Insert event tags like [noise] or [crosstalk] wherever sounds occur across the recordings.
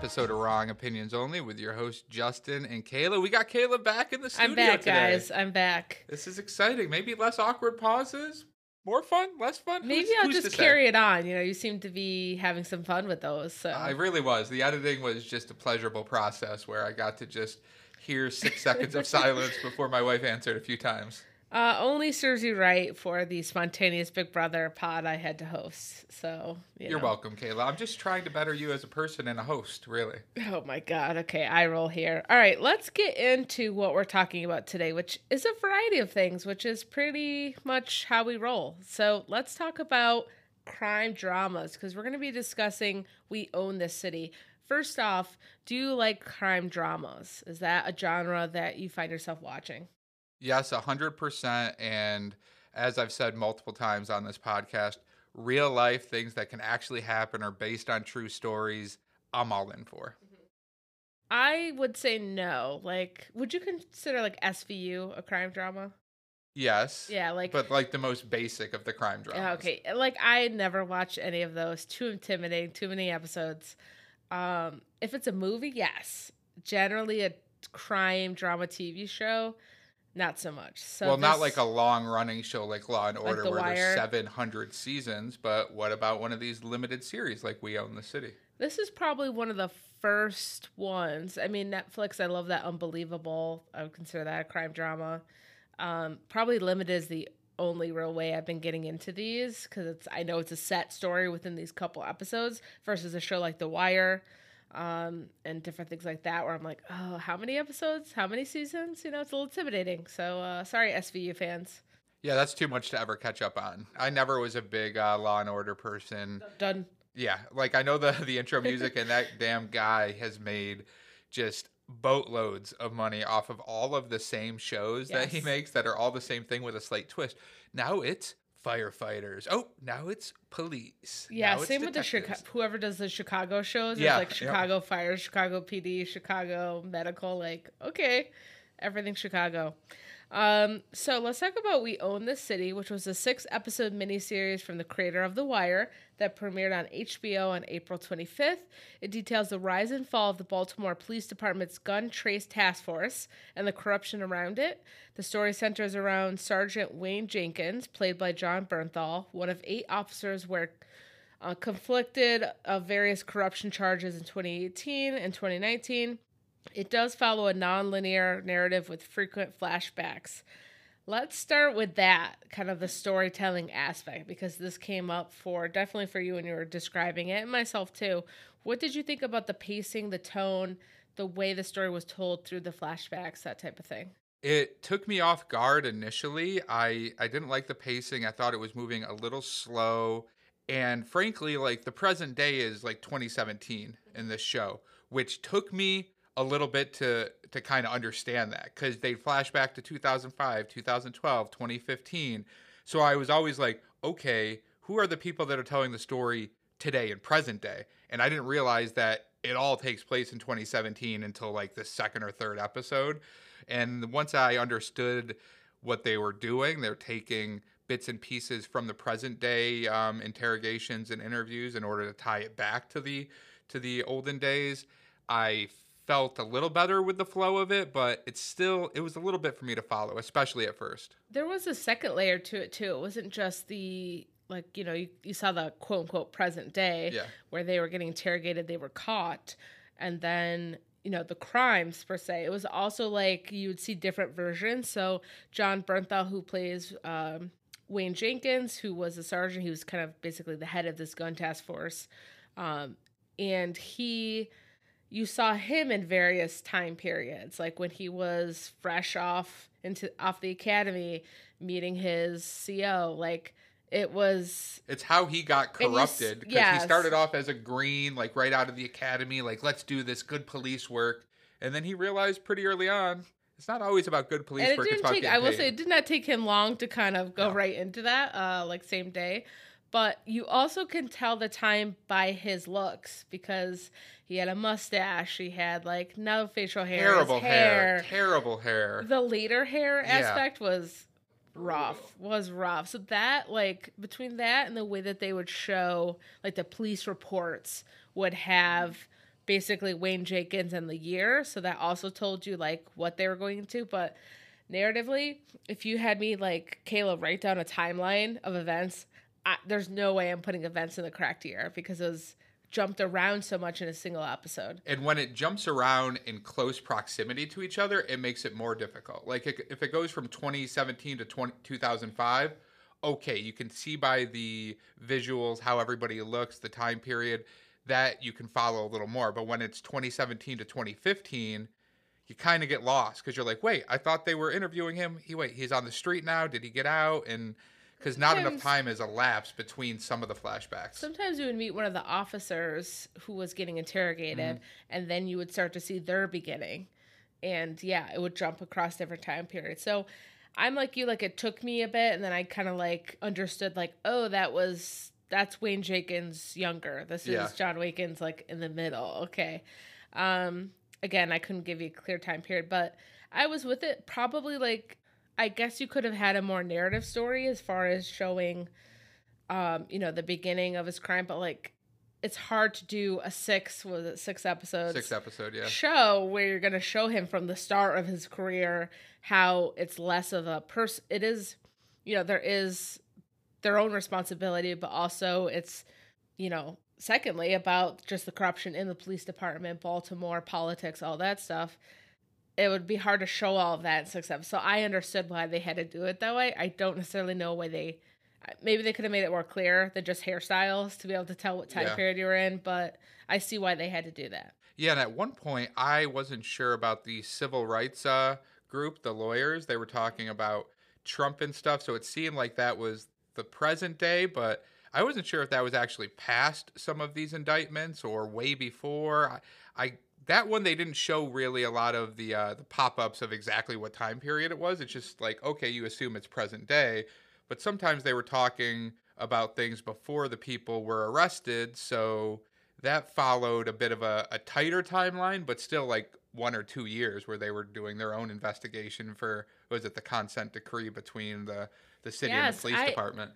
welcome to another episode of Wrong Opinions Only with your host Justin and Kayla. We got Kayla back in the studio I'm back, today. guys. I'm back. This is exciting. Maybe less awkward pauses, more fun, less fun. Maybe Who's- I'll who's just to say? carry it on. You know, you seem to be having some fun with those. So I really was. The editing was just a pleasurable process where I got to just hear six seconds of [laughs] silence before my wife answered a few times. Uh, only serves you right for the spontaneous Big Brother pod I had to host. So you You're know. welcome, Kayla. I'm just trying to better you as a person and a host, really. Oh my God. Okay, I roll here. All right, let's get into what we're talking about today, which is a variety of things, which is pretty much how we roll. So let's talk about crime dramas because we're going to be discussing We Own This City. First off, do you like crime dramas? Is that a genre that you find yourself watching? Yes, 100%. And as I've said multiple times on this podcast, real life things that can actually happen are based on true stories. I'm all in for. I would say no. Like, would you consider like SVU a crime drama? Yes. Yeah, like But like the most basic of the crime dramas. Okay. Like I never watched any of those. Too intimidating, too many episodes. Um, if it's a movie, yes. Generally a crime drama TV show, not so much. So well, not like a long running show like Law and Like Order The where Wire. there's 700 seasons, but what about one of these limited series like We Own the City? This is probably one of the first ones. I mean, Netflix, I love that Unbelievable. I would consider that a crime drama. Um, probably Limited is the only real way I've been getting into these because it's I know it's a set story within these couple episodes versus a show like The Wire um, and different things like that where I'm like, oh, how many episodes? How many seasons? You know, it's a little intimidating. So uh, sorry, SVU fans. Yeah, that's too much to ever catch up on. I never was a big uh, Law and Order person. Done. Yeah, like I know the [laughs] the intro music, and that damn guy has made just boatloads of money off of all of the same shows that he makes that are all the same thing with a slight twist. Now it's firefighters. Oh, now it's police. Yeah, Now same with the Chicago. Whoever does the Chicago shows, Yeah, like yep. Chicago Fire, Chicago PD, Chicago Medical. Like, okay, everything Chicago. Um, so let's talk about We Own This City, which was a six-episode miniseries from the creator of The Wire that premiered on HBO on April 25th. It details the rise and fall of the Baltimore Police Department's Gun Trace Task Force and the corruption around it. The story centers around Sergeant Wayne Jenkins, played by Jon Bernthal, one of eight officers where uh, conflicted of various corruption charges in 2018 and 2019. It does follow a non-linear narrative with frequent flashbacks. Let's start with that, kind of the storytelling aspect, because this came up for definitely for you when you were describing it, and myself too. What did you think about the pacing, the tone, the way the story was told through the flashbacks, that type of thing? It took me off guard initially. I I didn't like the pacing. I thought it was moving a little slow. And frankly, like the present day is like 2017 in this show, which took me a little bit to to kind of understand that cuz they flash back to 2005, 2012, 2015. So I was always like, okay, who are the people that are telling the story today in present day? And I didn't realize that it all takes place in 2017 until like the second or third episode. And once I understood what they were doing, they're taking bits and pieces from the present day um, interrogations and interviews in order to tie it back to the to the olden days. I felt a little better with the flow of it, but it's still it was a little bit for me to follow, especially at first. There was a second layer to it too. It wasn't just the like you know you, you saw the quote unquote present day Yeah. where they were getting interrogated, they were caught, and then you know the crimes per se. It was also like you would see different versions. So Jon Bernthal, who plays um, Wayne Jenkins, who was a sergeant, he was kind of basically the head of this gun task force, um, and he you saw him in various time periods like when he was fresh off into off the academy meeting his co like it was It's how he got And you s- corrupted because yes. he started off as a green, like right out of the academy, like let's do this good police work, and then he realized pretty early on it's not always about good police and it work. It's didn't about take i will paid. say it did not take him long to kind of go No. right into that uh like same day but you also can tell the time by his looks because he had a mustache he had like no facial hair terrible hair. hair terrible hair. the later hair Yeah. aspect was rough. Was rough. So that like between that and the way that they would show like the police reports would have basically Wayne Jenkins and the year. So that also told you like what they were going into. But narratively, if you had me like Kayla write down a timeline of events, I, there's no way I'm putting events in the correct year because it was jumped around so much in a single episode. And when it jumps around in close proximity to each other, it makes it more difficult. Like if it goes from 2017 to 20, 2005, okay, you can see by the visuals how everybody looks, the time period, that you can follow a little more. But when it's 2017 to 2015, you kind of get lost because you're like, wait, I thought they were interviewing him. He wait, he's on the street now. Did he get out? And because not enough time has elapsed between some of the flashbacks. Sometimes you would meet one of the officers who was getting interrogated, mm-hmm. and then you would start to see their beginning. And yeah, it would jump across different time periods. So I'm like you, like it took me a bit, and then I kind of like understood, like, oh, that was that's Wayne Jenkins younger. This is yeah. John Wakins like in the middle. Okay. Um, again, I couldn't give you a clear time period, but I was with it probably like I guess you could have had a more narrative story as far as showing, um, you know, the beginning of his crime, but like it's hard to do a six was it six episodes six episode yeah. show where you're going to show him from the start of his career how it's less of a person it is you know there is their own responsibility but also it's you know secondly about just the corruption in the police department baltimore politics all that stuff it would be hard to show all of that in six episodes. So I understood why they had to do it that way. I don't necessarily know why they. Maybe they could have made it more clear than just hairstyles to be able to tell what time yeah. period you were in, but I see why they had to do that. Yeah, and at one point I wasn't sure about the civil rights uh, group, the lawyers. They were talking about Trump and stuff, so it seemed like that was the present day, but I wasn't sure if that was actually past some of these indictments or way before. I, I that one they didn't show really a lot of the uh, the pop-ups of exactly what time period it was. It's just like okay, you assume it's present day, but sometimes they were talking about things before the people were arrested, so that followed a bit of a, a tighter timeline, but still like one or two years where they were doing their own investigation for was it the consent decree between the the city yes, and the police I, department.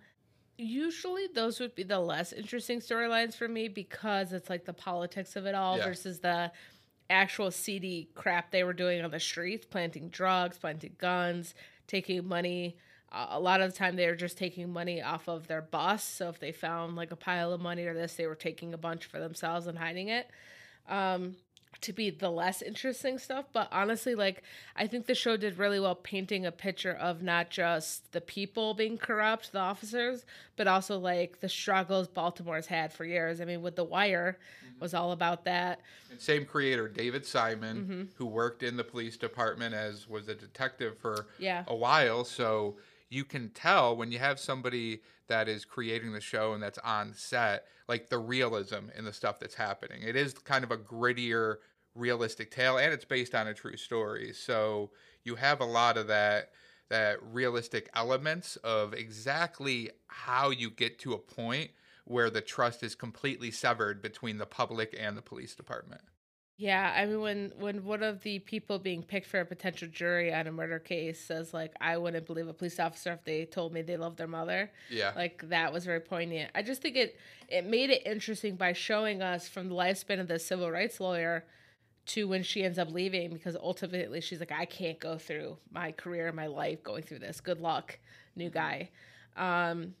Usually those would be the less interesting storylines for me because it's like the politics of it all yeah. versus the actual seedy crap they were doing on the streets, planting drugs, planting guns, taking money. Uh, a lot of the time, they were just taking money off of their bus. So if they found like a pile of money or this, they were taking a bunch for themselves and hiding it. Um, to be the less interesting stuff. But honestly, like I think the show did really well painting a picture of not just the people being corrupt, the officers, but also like the struggles Baltimore's had for years. I mean, with The Wire mm-hmm. was all about that. And same creator, David Simon, mm-hmm. who worked in the police department as was a detective for yeah. a while. So you can tell when you have somebody that is creating the show and that's on set, like the realism in the stuff that's happening. It is kind of a grittier, realistic tale, and it's based on a true story. So you have a lot of that that realistic elements of exactly how you get to a point where the trust is completely severed between the public and the police department. Yeah, I mean when when one of the people being picked for a potential jury on a murder case says like I wouldn't believe a police officer if they told me they loved their mother. Yeah. Like that was very poignant. I just think it it made it interesting by showing us from the lifespan of the civil rights lawyer to when she ends up leaving because ultimately she's like I can't go through my career and my life going through this. Good luck, new guy. Um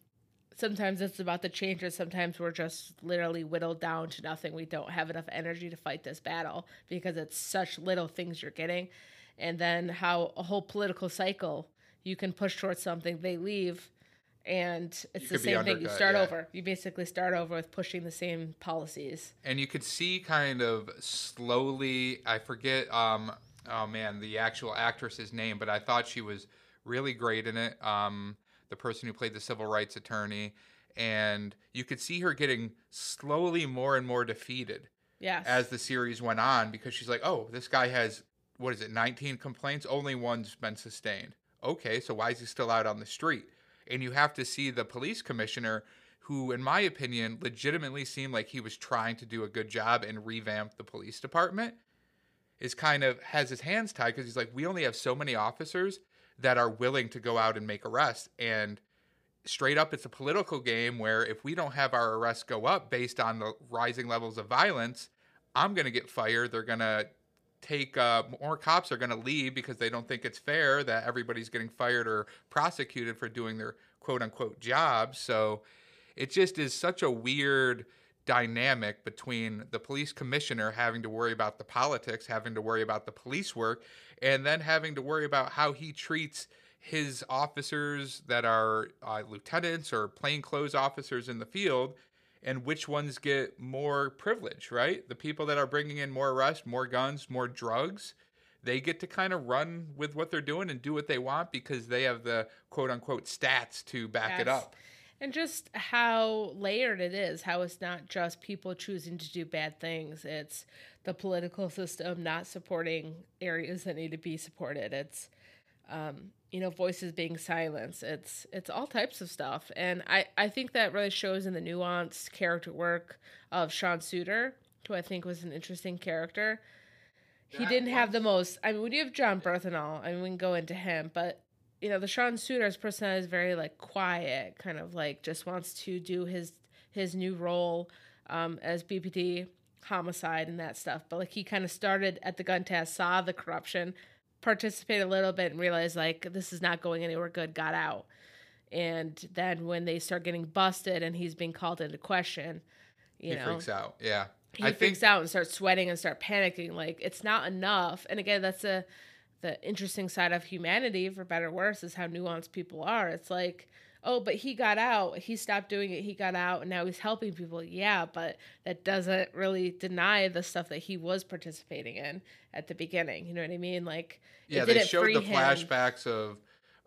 sometimes it's about the changes sometimes we're just literally whittled down to nothing. We don't have enough energy to fight this battle because it's such little things you're getting. And then how a whole political cycle you can push towards something they leave and it's you the same thing. You start yeah. over. You basically start over with pushing the same policies. And you could see kind of slowly i forget um oh man the actual actress's name but i thought she was really great in it. Um the person who played the civil rights attorney, and you could see her getting slowly more and more defeated. Yes. As the series went on, because she's like, oh, this guy has what is it, 19 complaints? Only one's been sustained. Okay, so why is he still out on the street? And you have to see the police commissioner, who, in my opinion, legitimately seemed like he was trying to do a good job and revamp the police department, is kind of has his hands tied because he's like, we only have so many officers that are willing to go out and make arrests. And straight up, it's a political game where if we don't have our arrests go up based on the rising levels of violence, I'm going to get fired. They're going to take uh, more cops are going to leave because they don't think it's fair that everybody's getting fired or prosecuted for doing their quote unquote jobs. So it just is such a weird dynamic between the police commissioner having to worry about the politics, having to worry about the police work, and then having to worry about how he treats his officers that are uh, lieutenants or plainclothes officers in the field and which ones get more privilege, right? The people that are bringing in more arrests, more guns, more drugs, they get to kind of run with what they're doing and do what they want because they have the quote unquote stats to back yes. it up. And just how layered it is, how it's not just people choosing to do bad things, it's the political system not supporting areas that need to be supported. It's um, you know voices being silenced. It's it's all types of stuff. And i i think that really shows in the nuanced character work of sean suiter who i think was an interesting character. He didn't have the most i mean we do have jon bernthal i mean we can go into him but you know the sean suiter's personality is very like quiet kind of like just wants to do his his new role um, as bpd homicide and that stuff. But like he kind of started at the gun test saw the corruption participate a little bit and realize like this is not going anywhere good got out. And then when they start getting busted and he's being called into question you he know freaks out yeah. he I freaks think... out and starts sweating and start panicking like it's not enough. And again that's a the interesting side of humanity for better or worse is how nuanced people are it's like oh, but he got out. He stopped doing it. He got out, and now he's helping people. Yeah, but that doesn't really deny the stuff that he was participating in at the beginning. You know what I mean? Like, yeah, they showed the him. flashbacks of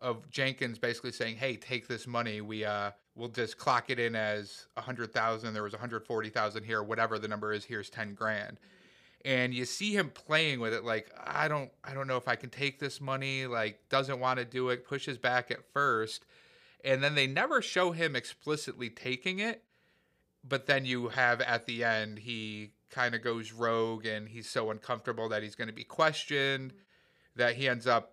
of Jenkins basically saying, "Hey, take this money. We uh, we'll just clock it in as a hundred thousand. There was a hundred forty thousand here. Whatever the number is, here's ten grand." And you see him playing with it like i don't i don't know if i can take this money like doesn't want to do it pushes back at first and then they never show him explicitly taking it but then you have at the end he kind of goes rogue and he's so uncomfortable that he's going to be questioned mm-hmm. that he ends up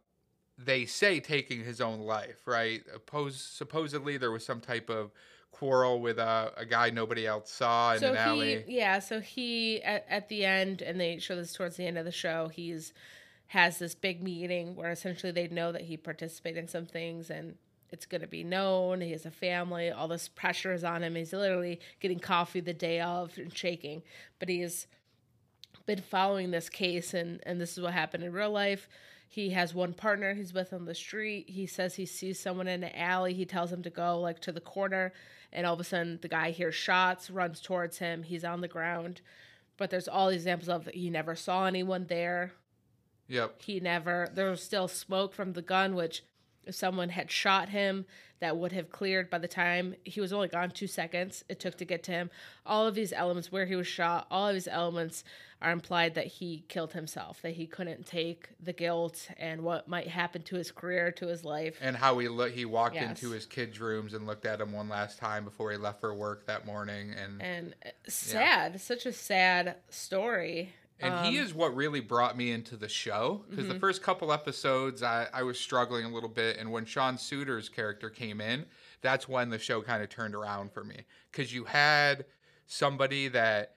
they say taking his own life right? Oppose, supposedly there was some type of quarrel with a, a guy nobody else saw in so an he, alley yeah so he at, at the end and they show this towards the end of the show he's has this big meeting where essentially they know that he participated in some things and it's going to be known. He has a family. All this pressure is on him. He's literally getting coffee the day of and shaking. But he's been following this case, and, and this is what happened in real life. He has one partner he's with on the street. He says he sees someone in an alley. He tells him to go like to the corner, and all of a sudden the guy hears shots, runs towards him. He's on the ground, but there's all these examples of he never saw anyone there. Yep. He never. There was still smoke from the gun, which if someone had shot him, that would have cleared by the time he was only gone two seconds it took to get to him. All of these elements, where he was shot, all of these elements are implied that he killed himself, that he couldn't take the guilt and what might happen to his career, to his life. And how he lo- he walked yes. into his kids' rooms and looked at them one last time before he left for work that morning. And and uh, sad, yeah. such a sad story. And um, he is what really brought me into the show because mm-hmm. the first couple episodes I, I was struggling a little bit. And when Sean Suiter's character came in, that's when the show kind of turned around for me because you had somebody that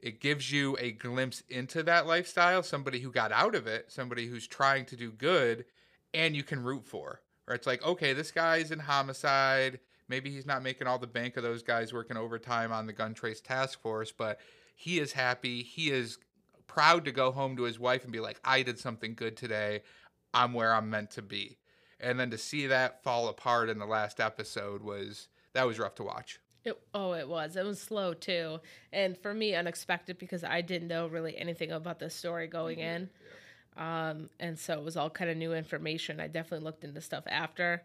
it gives you a glimpse into that lifestyle, somebody who got out of it, somebody who's trying to do good, and you can root for. Or it's like, okay, this guy's in homicide. Maybe he's not making all the bank of those guys working overtime on the gun trace task force, but he is happy. He is proud to go home to his wife and be like, I did something good today. I'm where I'm meant to be. And then to see that fall apart in the last episode was that was rough to watch. It, oh, it was. It was slow too, and for me, unexpected because I didn't know really anything about the story going mm-hmm. in, yeah. um, and so it was all kind of new information. I definitely looked into stuff after.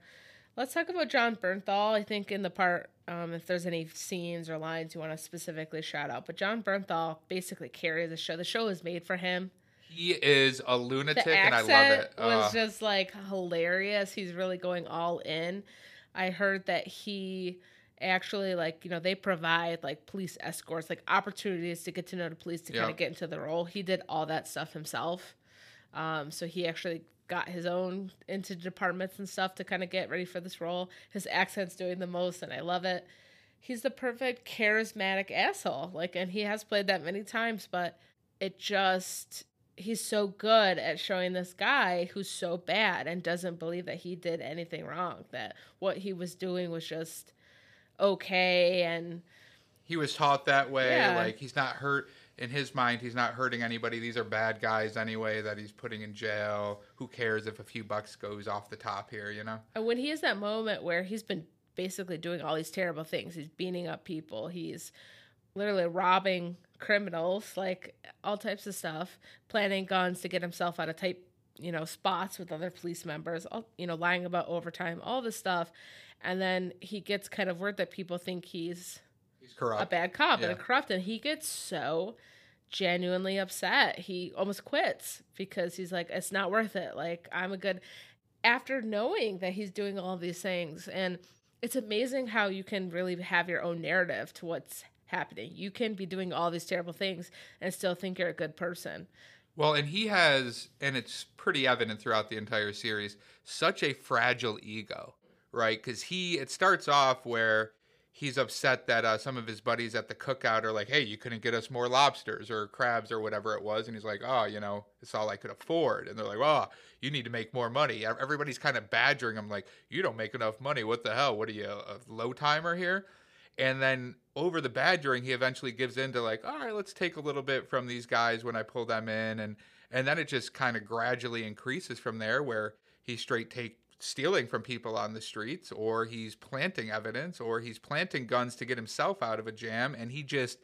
Let's talk about Jon Bernthal. I think in the part, um, if there's any scenes or lines you want to specifically shout out, but Jon Bernthal basically carries the show. The show is made for him. He is a lunatic, and I love it. Was just like hilarious. He's really going all in. I heard that he actually like you know they provide like police escorts like opportunities to get to know the police to yep. kind of get into the role he did all that stuff himself Um, so he actually got his own into departments and stuff to kind of get ready for this role. His accent's doing the most, and I love it. He's the perfect charismatic asshole. Like, and he has played that many times, but it just he's so good at showing this guy who's so bad and doesn't believe that he did anything wrong. That what he was doing was just okay and he was taught that way. Yeah. Like he's not hurt in his mind. He's not hurting anybody. These are bad guys anyway that he's putting in jail. Who cares if a few bucks goes off the top here? You know. And when he has that moment where he's been basically doing all these terrible things, he's beating up people, he's literally robbing criminals, like all types of stuff, planting guns to get himself out of tight, you know, spots with other police members, all, you know, lying about overtime, all this stuff. And then he gets kind of word that people think he's He's corrupt. a bad cop and a corrupt, and he gets so genuinely upset. He almost quits because he's like, it's not worth it. Like, I'm a good. After knowing that he's doing all these things, and it's amazing how you can really have your own narrative to what's happening. You can be doing all these terrible things and still think you're a good person. Well, and he has, and it's pretty evident throughout the entire series, such a fragile ego, right? Because he, it starts off where he's upset that uh, some of his buddies at the cookout are like, hey, you couldn't get us more lobsters or crabs or whatever it was. And he's like, oh, you know, it's all I could afford. And they're like, oh, you need to make more money. Everybody's kind of badgering him, like, you don't make enough money. What the hell? What are you, a low timer here? And then over the badgering, he eventually gives in to like, all right, let's take a little bit from these guys when I pull them in, and and then it just kind of gradually increases from there, where he straight take stealing from people on the streets, or he's planting evidence, or he's planting guns to get himself out of a jam, and he just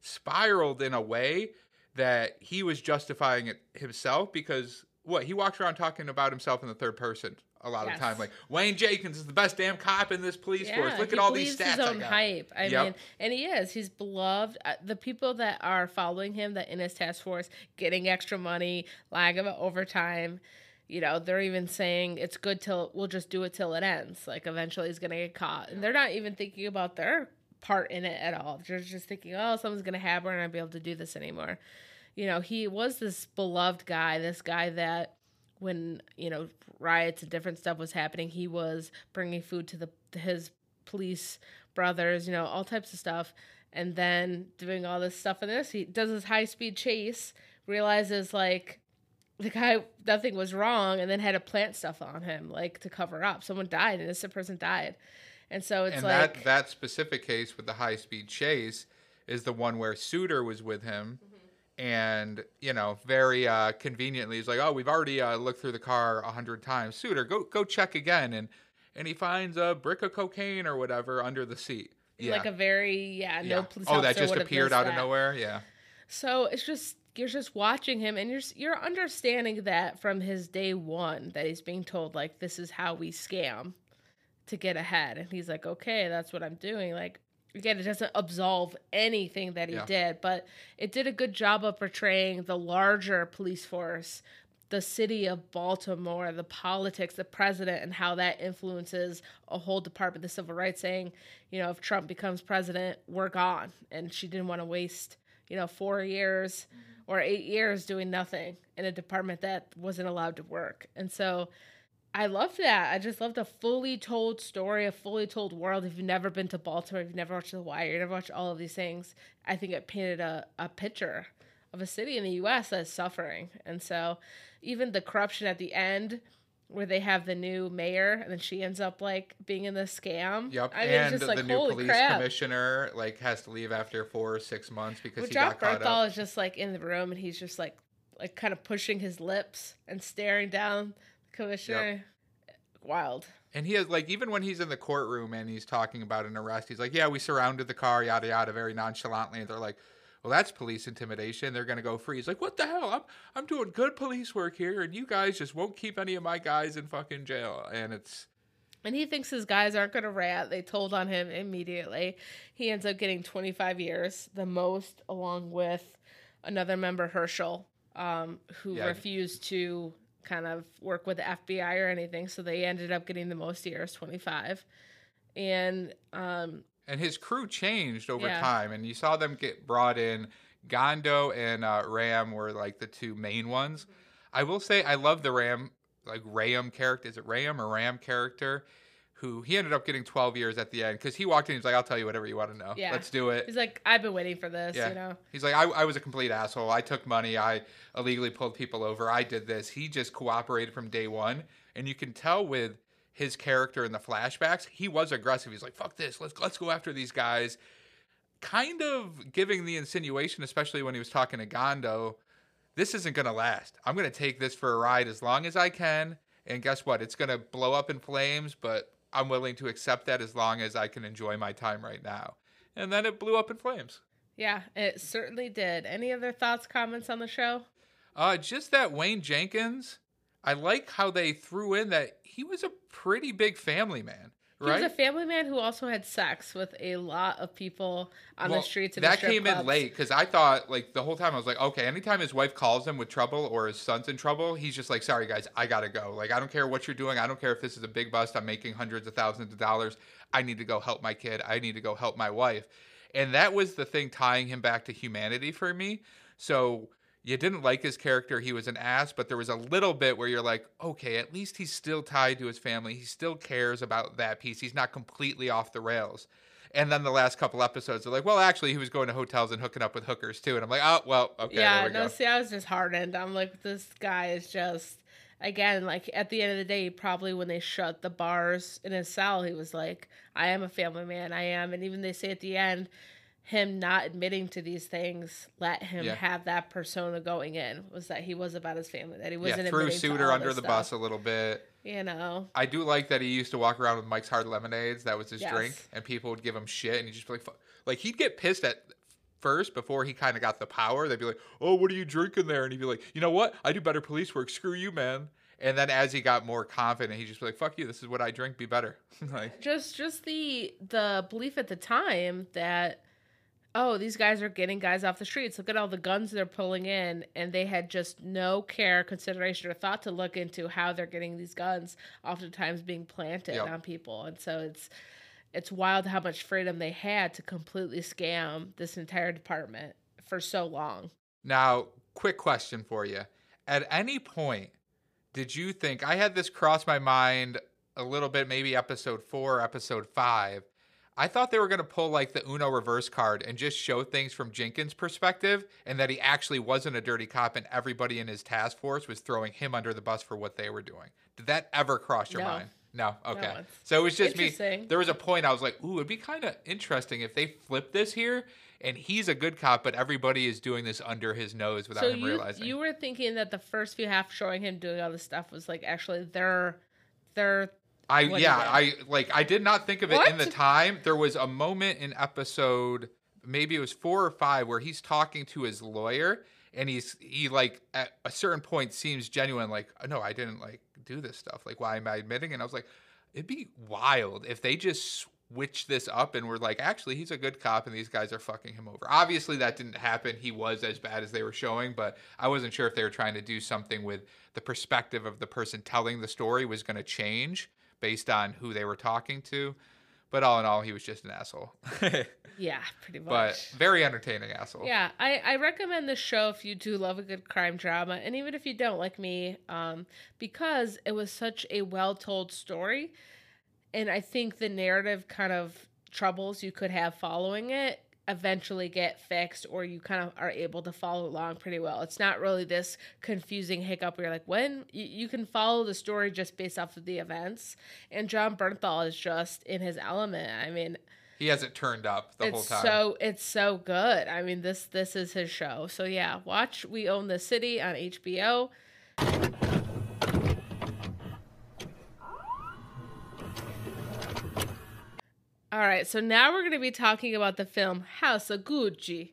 spiraled in a way that he was justifying it himself because what he walks around talking about himself in the third person a lot Yes. of time, like Wayne Jenkins is the best damn cop in this police force. Look at all these stats. His I own got. hype. I Yep. mean, and he is. He's beloved. Uh, The people that are following him, that in his task force, getting extra money, lying about overtime. You know, they're even saying it's good till we'll just do it till it ends. Like eventually he's gonna get caught, and they're not even thinking about their part in it at all. They're just thinking, oh, something's gonna happen, and I'll be able to do this anymore. You know, he was this beloved guy, this guy that when you know riots and different stuff was happening he was bringing food to the his police brothers you know all types of stuff and then doing all this stuff in this he does his high speed chase realizes like the guy nothing was wrong and then had to plant stuff on him like to cover up someone died an innocent person died and so it's and like that that specific case with the high speed chase is the one where Suiter was with him, Mm-hmm. and you know very uh, conveniently he's like, "Oh, we've already uh, looked through the car a hundred times. Suiter, go go check again." And and he finds a brick of cocaine or whatever under the seat. Yeah. like a very yeah no yeah. police oh, that just appeared out of nowhere. Yeah. So it's just you're just watching him and you're you're understanding that from his day one that he's being told like this is how we scam to get ahead and he's like okay that's what I'm doing like again it doesn't absolve anything that he Yeah. did but it did a good job of portraying the larger police force the city of Baltimore, the politics, the president, and how that influences a whole department, the civil rights, saying, you know, if Trump becomes president, we're gone. And she didn't want to waste, you know, four years or eight years doing nothing in a department that wasn't allowed to work. And so I loved that. I just loved a fully told story, a fully told world. If you've never been to Baltimore, if you've never watched The Wire, you've never watched all of these things, I think it painted a, a picture of a city in the US that's suffering. And so even the corruption at the end where they have the new mayor and then she ends up like being in the scam. Yep. I mean, and just like, the new police crap. commissioner like has to leave after four or six months because Well, he John got caught up. is just like in the room and he's just like like kind of pushing his lips and staring down the commissioner. Wild. And he has like even when he's in the courtroom and he's talking about an arrest, he's like, "Yeah, we surrounded the car, yada yada," very nonchalantly. And they're like, "Well, that's police intimidation. They're gonna go free." He's like, "What the hell? I'm I'm doing good police work here, and you guys just won't keep any of my guys in fucking jail." And it's And he thinks his guys aren't going to rat. They told on him immediately. He ends up getting 25 years, the most, along with another member, Hersl, um, who Yeah. refused to kind of work with the FBI or anything. So they ended up getting the most years, 25. And um, and his crew changed over Yeah. time, and you saw them get brought in. Gondo and uh, Ram were like the two main ones. I will say I love the Ram like Ram character. Is it Ram or Ram character? Who he ended up getting 12 years at the end because he walked in. He's like, "I'll tell you whatever you want to know. Yeah. Let's do it." He's like, I've been waiting for this, Yeah. you know. He's like, I, I was a complete asshole. I took money. I illegally pulled people over. I did this. He just cooperated from day one. And you can tell with his character in the flashbacks, he was aggressive. He's like, fuck this. Let's let's go after these guys. Kind of giving the insinuation, especially when he was talking to Gondo, this isn't gonna last. I'm gonna take this for a ride as long as I can. And guess what? It's gonna blow up in flames, but I'm willing to accept that as long as I can enjoy my time right now. And then it blew up in flames. Yeah, it certainly did. Any other thoughts, comments on the show? Uh, just that Wayne Jenkins, I like how they threw in that he was a pretty big family man, He right? was a family man who also had sex with a lot of people on Well, the streets and that the came in late because I thought like the whole time I was like, okay, anytime his wife calls him with trouble or his son's in trouble, he's just like, sorry guys, I gotta go. Like I don't care what you're doing. I don't care if this is a big bust. I'm making hundreds of thousands of dollars. I need to go help my kid. I need to go help my wife. And that was the thing tying him back to humanity for me. So you didn't like his character. He was an ass, but there was a little bit where you're like, okay, at least he's still tied to his family. He still cares about that piece. He's not completely off the rails. And then the last couple episodes are like, well, actually, he was going to hotels and hooking up with hookers too. And I'm like, oh, well, okay, yeah, we no, go. see, I was just hardened. I'm like, this guy is just, again, like at the end of the day, probably when they shut the bars in his cell, he was like, I am a family man. I am. And even they say at the end, him not admitting to these things let him Yeah. have that persona going in was that he was about his family that he wasn't threw admitting to Suiter under the stuff, bus a little bit. you know I do like that he used to walk around with Mike's Hard Lemonades. That was his Yes. drink, and people would give him shit, and he'd just be like, "Fuck." like he'd get pissed at first before he kind of got the power. They'd be like, "Oh, what are you drinking there?" And he'd be like, "You know what? I do better police work. Screw you, man." And then as he got more confident, he'd just be like, "Fuck you. This is what I drink. Be better." [laughs] like, just just the the belief at the time that oh these guys are getting guys off the streets look at all the guns they're pulling in and they had just no care consideration or thought to look into how they're getting these guns oftentimes being planted Yep. on people and so it's it's wild how much freedom they had to completely scam this entire department for so long Now, quick question for you. At any point, did you think I had this cross my mind a little bit, maybe episode four, episode five? I thought they were going to pull like the Uno reverse card and just show things from Jenkins' perspective and that he actually wasn't a dirty cop and everybody in his task force was throwing him under the bus for what they were doing. Did that ever cross your No. mind? No. Okay. it's so it was just me. There was a point I was like, ooh, it'd be kind of interesting if they flip this here and he's a good cop, but everybody is doing this under his nose without so him you realizing. you were thinking that the first few half showing him doing all this stuff was like actually their their I what yeah, I like I did not think of it in the time. There was a moment in episode maybe it was 4 or 5 where he's talking to his lawyer and he's he like at a certain point seems genuine like no, I didn't like do this stuff. Like why am I admitting? And I was like it'd be wild if they just switch this up and were like actually he's a good cop and these guys are fucking him over. Obviously that didn't happen. He was as bad as they were showing, but I wasn't sure if they were trying to do something with the perspective of the person telling the story was going to change based on who they were talking to. But all in all, he was just an asshole. [laughs] yeah pretty much but very entertaining asshole. Yeah, I, I recommend this show if you do love a good crime drama, and even if you don't like me, um, because it was such a well told story, and I think the narrative kind of troubles you could have following it eventually get fixed, or you kind of are able to follow along pretty well. It's not really this confusing hiccup where you're like, when you, you can follow the story just based off of the events, and Jon Bernthal is just in his element. I mean, He has it turned up the whole it's time. so it's so good. I mean this this is his show. So yeah, watch We Own the City on HBO. All right, so now we're going to be talking about the film House of Gucci.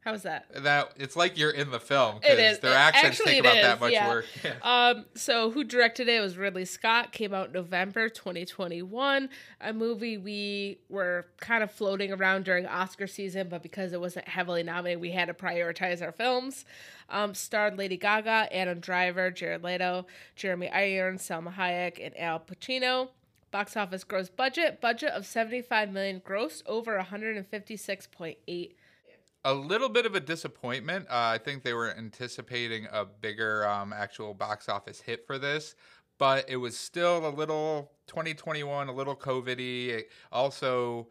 How's that? that it's like you're in the film because is. their accents actually take it about that much yeah. work. [laughs] Um, so who directed it was Ridley Scott. Came out November 2021. A movie we were kind of floating around during Oscar season, but because it wasn't heavily nominated, we had to prioritize our films. Um, starred Lady Gaga, Adam Driver, Jared Leto, Jeremy Irons, Salma Hayek, and Al Pacino. Box office gross budget budget of 75 million, gross over 156.8 a little bit of a disappointment. Uh, I think they were anticipating a bigger um, actual box office hit for this, but it was still a little 2021, a little COVID-y. Also,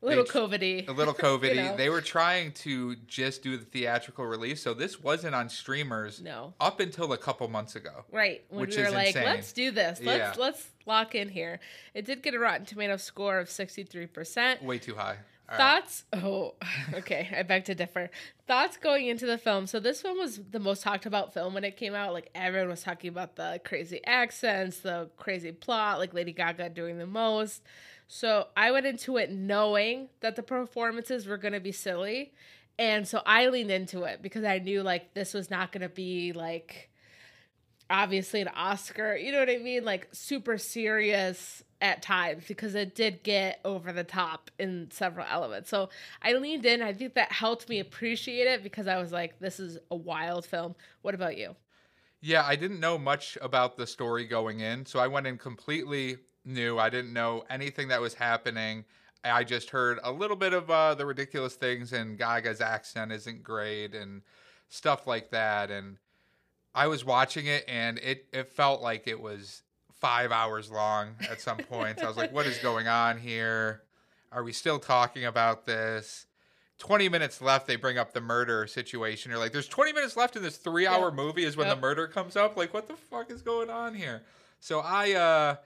A little They- COVID-y. a little [laughs] COVID-y. You know. They were trying to just do the theatrical release, so this wasn't on streamers No. up until a couple months ago. Right. When Which we were is like, insane. let's do this. Let's Yeah. let's lock in here. It did get a Rotten Tomato score of 63%. Way too high. All right. Thoughts? Oh, [laughs] okay. I beg to differ. Thoughts going into the film. So this one was the most talked about film when it came out. Like everyone was talking about the crazy accents, the crazy plot, like Lady Gaga doing the most. So I went into it knowing that the performances were going to be silly. And so I leaned into it because I knew like this was not going to be like obviously an Oscar, you know what I mean? Like super serious at times because it did get over the top in several elements. So I leaned in. I think that helped me appreciate it because I was like, this is a wild film. What about you? Yeah, I didn't know much about the story going in, so I went in completely new. I didn't know anything that was happening. I just heard a little bit of uh, the ridiculous things, and Gaga's accent isn't great, and stuff like that. And I was watching it, and it it felt like it was five hours long at some points. I was like, "What is going on here? Are we still talking about this?" 20 minutes left, they bring up the murder situation. You're like, there's 20 minutes left in this three hour Yep. movie is when Yep. the murder comes up. Like, what the fuck is going on here? So I uh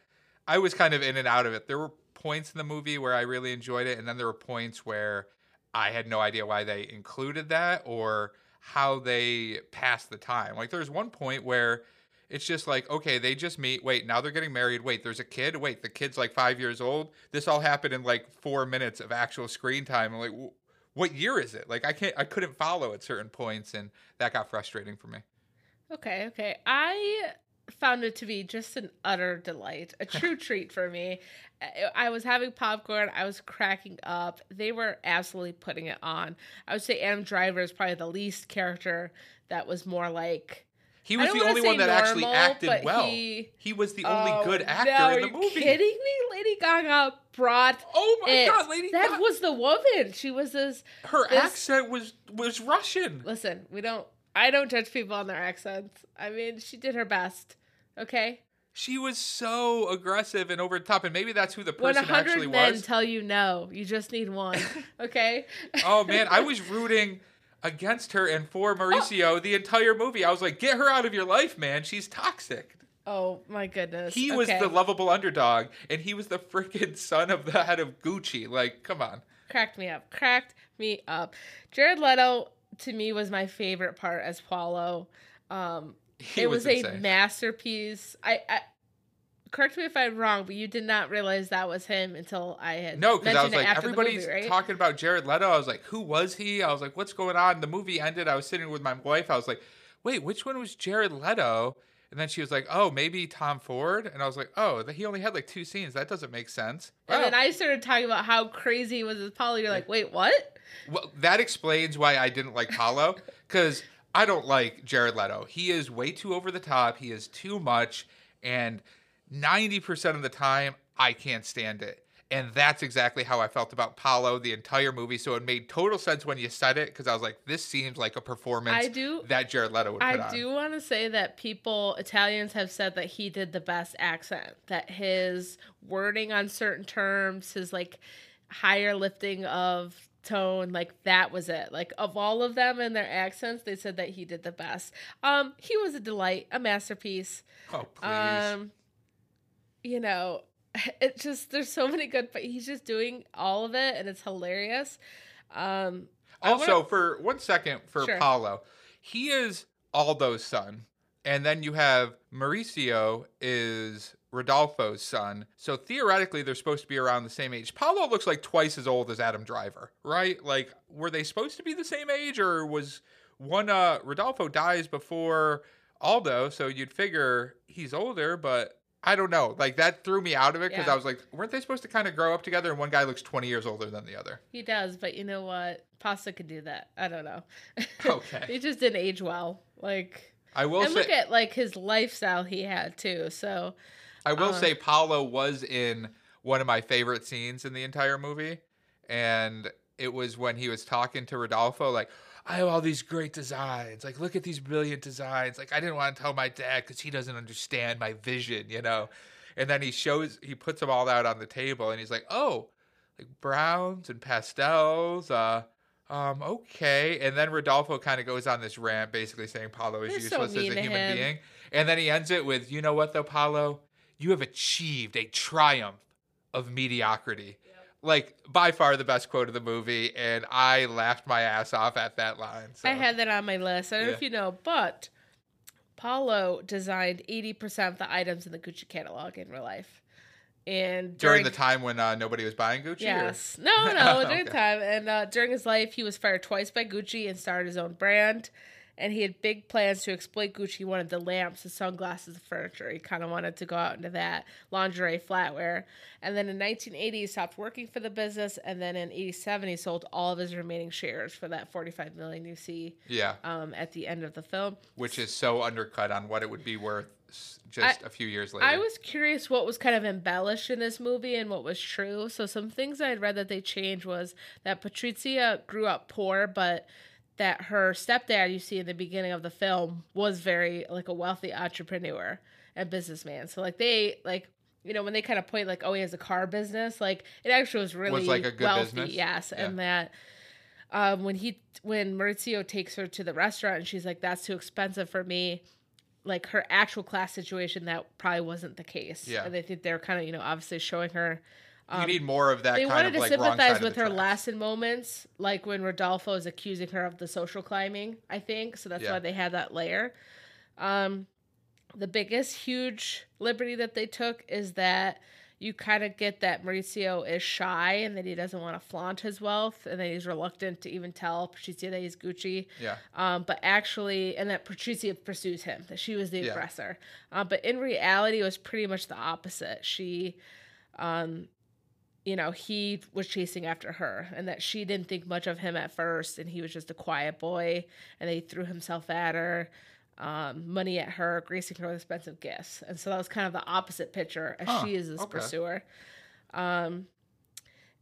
I was kind of in and out of it. There were points in the movie where I really enjoyed it, and then there were points where I had no idea why they included that or how they passed the time. Like there's one point where it's just like, okay, they just meet. Wait, now they're getting married. Wait, there's a kid. Wait, the kid's like five years old. This all happened in like four minutes of actual screen time. I'm like, "Wh- what year is it? Like I can't, I couldn't follow at certain points, and that got frustrating for me. Okay, okay. I found it to be just an utter delight, a [laughs] true treat for me. I- was having popcorn, I was cracking up. They were absolutely putting it on. I would say Adam Driver is probably the least character that was more like He was the only one that actually acted well. he- He, was the only Oh, good actor are in the movie. Are you kidding me? Lady Gaga brought Oh my it. god, Lady that Gaga! was the woman. She was this her this- accent was was Russian. Listen, we don't I don't judge people on their accents. I mean, she did her best. Okay? She was so aggressive and over the top, and maybe that's who the person When a person actually hundred men was. tell you no, you just need one. [laughs] Okay? oh man, I was rooting against her and for Maurizio the entire movie. I was like, get her out of your life, man. She's toxic. Oh my goodness. He was the lovable underdog, and he was the freaking son of the head of Gucci. Like, come on. cracked me up. Cracked me up. Jared Leto to me was my favorite part as Paolo. Um He it was, was, a masterpiece. I, I correct me if I'm wrong, but you did not realize that was him until I had No, because I was like, everybody's movie, right? talking about Jared Leto. I was like, who was he? I was like, what's going on? The movie ended. I was sitting with my wife. I was like, wait, which one was Jared Leto? And then she was like, oh, maybe Tom Ford. And I was like, oh, he only had like two scenes. That doesn't make sense. And then oh. I started talking about how crazy was as Paolo. You're like, wait, what? Well, that explains why I didn't like Paulo because I don't like Jared Leto. He is way too over the top. He is too much, and ninety percent of the time, I can't stand it. And that's exactly how I felt about Paolo the entire movie. So it made total sense when you said it because I was like, this seems like a performance I do. that Jared Leto would put I on. do want to say that people, Italians, have said that he did the best accent. That his wording on certain terms, his like higher lifting of tone, like that was it. Like of all of them and their accents, they said that he did the best. Um, he was a delight, a masterpiece. Oh please. Um, you know, [laughs] it just there's so many good, but he's just doing all of it, and it's hilarious. Um, I wanna- Also, for one second, for Sure. Paolo, he is Aldo's son. And then you have Maurizio is Rodolfo's son. So theoretically, they're supposed to be around the same age. Paolo looks like twice as old as Adam Driver, right? Like, were they supposed to be the same age, or was one, uh, Rodolfo dies before Aldo, so you'd figure he's older, but I don't know. Like, that threw me out of it because Yeah. I was like, weren't they supposed to kind of grow up together? And one guy looks 20 years older than the other. he does, but you know what? Pasta could do that. I don't know. [laughs] Okay. he just didn't age well. Like, I will and say. look at like his lifestyle he had too. So I will Uh, say Paolo was in one of my favorite scenes in the entire movie, and it was when he was talking to Rodolfo, like, I have all these great designs. Like, look at these brilliant designs. Like, I didn't want to tell my dad because he doesn't understand my vision, you know? And then he shows, he puts them all out on the table and he's like, oh, like browns and pastels. Uh, um, okay. And then Rodolfo kind of goes on this rant, basically saying Paolo is They're so useless as a human him. being. And then he ends it with, you know what though, Paolo? You have achieved a triumph of mediocrity. Like by far the best quote of the movie, and I laughed my ass off at that line. So. I had that on my list. I don't know if you know, but Paolo designed 80% of the items in the Gucci catalog in real life. And during the time when uh, nobody was buying Gucci. or- Yes. No, [laughs] no, during Okay. time. And uh, during his life, he was fired twice by Gucci and started his own brand. And he had big plans to exploit Gucci. He wanted the lamps, the sunglasses, the furniture. He kind of wanted to go out into that lingerie, flatware. And then in 1980, he stopped working for the business. And then in 87, he sold all of his remaining shares for that 45 million you see Yeah, um, at the end of the film. which is so undercut on what it would be worth just a few years later. I was curious what was kind of embellished in this movie and what was true. So some things I had read that they changed was that Patrizia grew up poor, but that her stepdad you see in the beginning of the film was very like a wealthy entrepreneur and businessman. So like they like you know when they kind of point like oh he has a car business like it actually was really like, a good wealthy business? yes Yeah. and that um, when he when Maurizio takes her to the restaurant and she's like that's too expensive for me like her actual class situation that probably wasn't the case Yeah. and they think they're kind of you know obviously showing her you need more of that um, they kind wanted of to like sympathize with her tracks. lesson moments like when rodolfo is accusing her of the social climbing i think so that's Yeah. why they had that layer um the biggest huge liberty that they took is that you kind of get that Maurizio is shy and that he doesn't want to flaunt his wealth and that he's reluctant to even tell Patrizia that he's Gucci. Yeah, Um, but actually, and that Patrizia pursues him, that she was the Yeah. aggressor. Uh, but in reality, it was pretty much the opposite. She, um, you know, he was chasing after her, and that she didn't think much of him at first, and he was just a quiet boy, and he threw himself at her, um, money at her, gracing her with expensive gifts, and so that was kind of the opposite picture as Huh, she is this okay. pursuer. Um,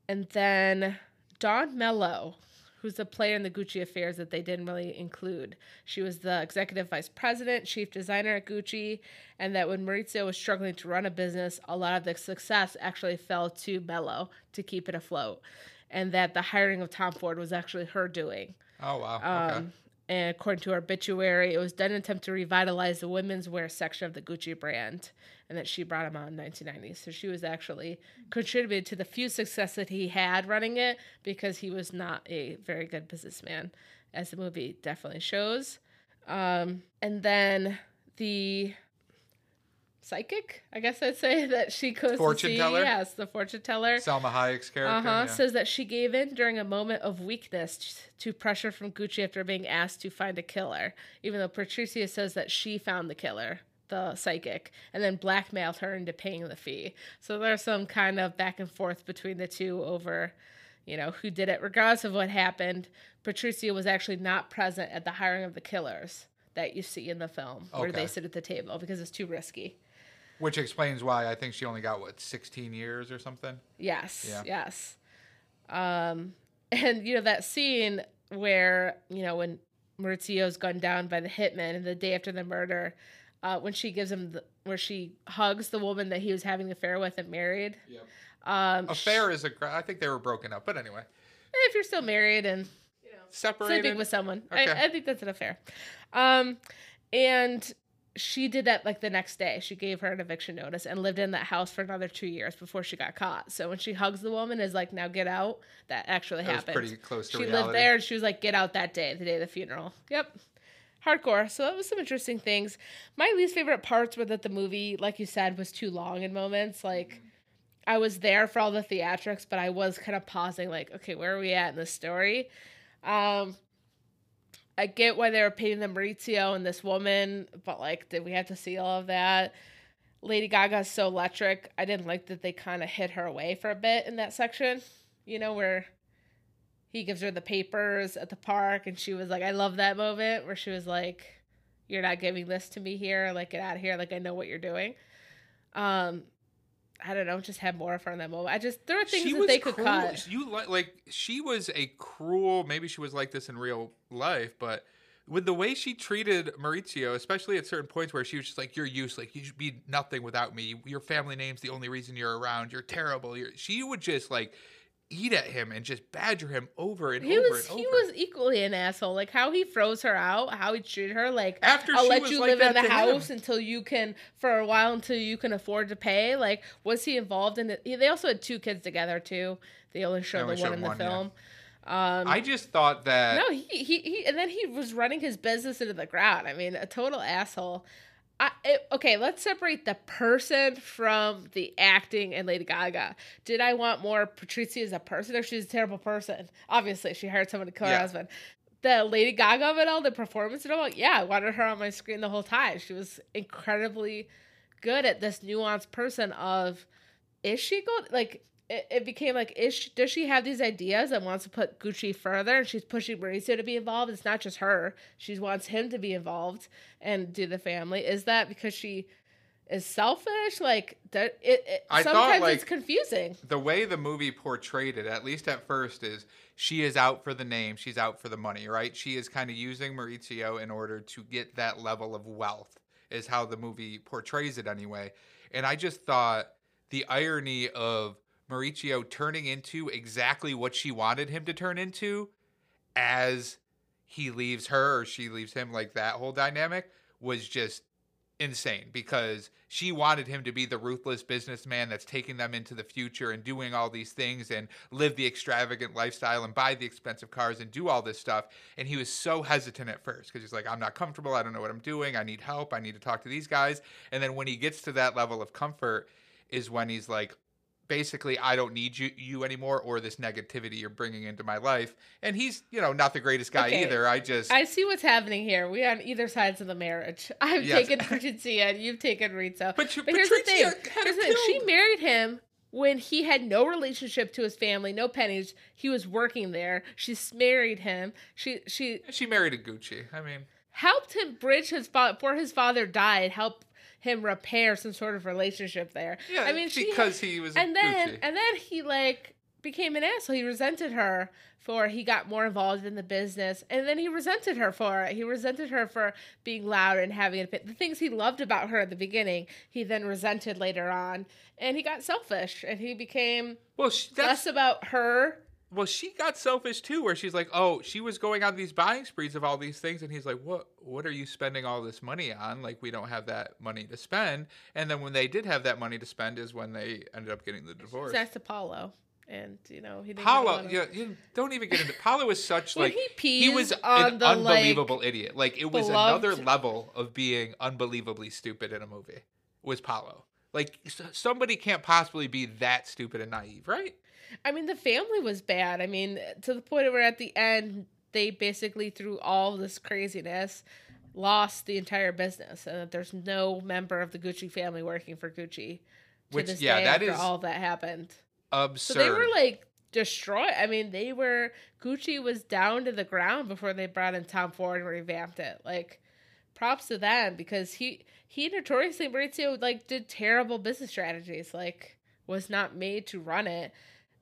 and then Dawn Mello, who's the player in the Gucci affairs that they didn't really include. She was the executive vice president, chief designer at Gucci, and that when Maurizio was struggling to run a business, a lot of the success actually fell to Mello to keep it afloat. And that the hiring of Tom Ford was actually her doing. Oh wow. Um, okay. And according to her obituary, it was done in an attempt to revitalize the women's wear section of the Gucci brand, and that she brought him on in 1990. So she was actually contributed to the few success that he had running it because he was not a very good businessman, as the movie definitely shows. Um, and then the psychic, I guess I'd say [laughs] that she goes Fortune to see. teller? Yes, the fortune teller. Salma Hayek's character. Uh huh. yeah. Says that she gave in during a moment of weakness to pressure from Gucci after being asked to find a killer, even though Patrizia says that she found the killer, the psychic, and then blackmailed her into paying the fee. So there's some kind of back and forth between the two over, you know, who did it. Regardless of what happened, Patrizia was actually not present at the hiring of the killers that you see in the film, where they sit at the table because it's too risky. Which explains why I think she only got what 16 years or something. Yes. Yeah. Yes. Um, and you know that scene where you know when Maurizio's gunned down by the hitman, and the day after the murder, uh, when she gives him the, where she hugs the woman that he was having an affair with and married. Yep. Um, Affair is a. I think they were broken up, but anyway, if you're still married and you know, separated. sleeping with someone, Okay. I, I think that's an affair. Um, and she did that like the next day. She gave her an eviction notice and lived in that house for another two years before she got caught. So when she hugs the woman, is like, "Now get out." That actually That was happened. pretty close to she reality. lived there and she was like, "Get out that day, the day of the funeral." Yep. Hardcore. So that was some interesting things. My least favorite parts were that the movie, like you said, was too long in moments. Like I was there for all the theatrics, but I was kind of pausing, like, okay, where are we at in the story? Um, I get why they were painting the Maurizio and this woman, but like, did we have to see all of that? Lady Gaga's so electric. I didn't like that they kind of hid her away for a bit in that section, you know, where he gives her the papers at the park and she was like, I love that moment where she was like, You're not giving this to me here. Like, get out of here. Like, I know what you're doing. Um, I don't know, just had more of her in that moment. I just there are things she that they could cruel. cut. You li- like she was a cruel. Maybe she was like this in real life, but with the way she treated Maurizio, especially at certain points where she was just like, "You're useless. You should be nothing without me. Your family name's the only reason you're around. You're terrible." You're, she would just like eat at him and just badger him over and He over was and he was equally an asshole. Like how he froze her out, how he treated her. Like After I'll she let was you like live in the to him. house until you can for a while until you can afford to pay. Like was he involved in it? They also had two kids together too. They only showed only the one in the one, yeah. film. Um, I just thought that no, he, he he and then he was running his business into the ground. I mean, a total asshole. I, it, okay, let's separate the person from the acting and Lady Gaga. Did I want more Patrizia as a person, or she's a terrible person? Obviously, she hired someone to kill her Yeah. husband. The Lady Gaga of it all, the performance of it all, yeah, I wanted her on my screen the whole time. She was incredibly good at this nuanced person of is she going like it, it became like is she, does she have these ideas and wants to put Gucci further? And she's pushing Maurizio to be involved. It's not just her. She wants him to be involved and do the family. Is that because she is selfish? Like that it, it I thought, sometimes like- it's confusing. the way the movie portrayed it, at least at first, is she is out for the name, she's out for the money, right? She is kind of using Maurizio in order to get that level of wealth, is how the movie portrays it anyway. And I just thought the irony of Maurizio turning into exactly what she wanted him to turn into as he leaves her or she leaves him, like that whole dynamic was just insane because she wanted him to be the ruthless businessman that's taking them into the future and doing all these things and live the extravagant lifestyle and buy the expensive cars and do all this stuff. And he was so hesitant at first because he's like, I'm not comfortable. I don't know what I'm doing. I need help. I need to talk to these guys. And then when he gets to that level of comfort, is when he's like, basically I don't need you you anymore or this negativity you're bringing into my life. And he's, you know, not the greatest guy Okay. either. I just I see what's happening here. We on either sides of the marriage. [laughs] I've Yes. taken [laughs] Patrizia and you've taken Rizzo. But, But here's the thing. Here's the thing. She married him when he had no relationship to his family, no pennies. He was working there. She married him. She she She married a Gucci. I mean, helped him bridge his father before his father died. Help him repair some sort of relationship there. yeah, I mean, she because he was and then Gucci. and then he like became an asshole. He resented her for he got more involved in the business, and then he resented her for it. He resented her for being loud and having it. The things he loved about her at the beginning, he then resented later on, and he got selfish, and he became well, she, less about her. Well, she got selfish too, where she's like, oh, she was going on these buying sprees of all these things, and he's like, what, what are you spending all this money on? Like, we don't have that money to spend. And then when they did have that money to spend, is when they ended up getting the divorce. Next Apollo, and you know he didn't. Paolo, of- yeah, you don't even get into. Paolo was such like he pees was an the, like, unbelievable idiot. Like it was beloved- another level of being unbelievably stupid in a movie. Was Paulo like somebody can't possibly be that stupid and naive, right? I mean, the family was bad. I mean, to the point where at the end they basically through all this craziness lost the entire business, and that there's no member of the Gucci family working for Gucci. To Which, this yeah, day that after is all that happened. Absurd. So they were like destroyed. I mean, they were Gucci was down to the ground before they brought in Tom Ford and revamped it. Like, props to them because he he notoriously Maurizio like did terrible business strategies. Like, was not made to run it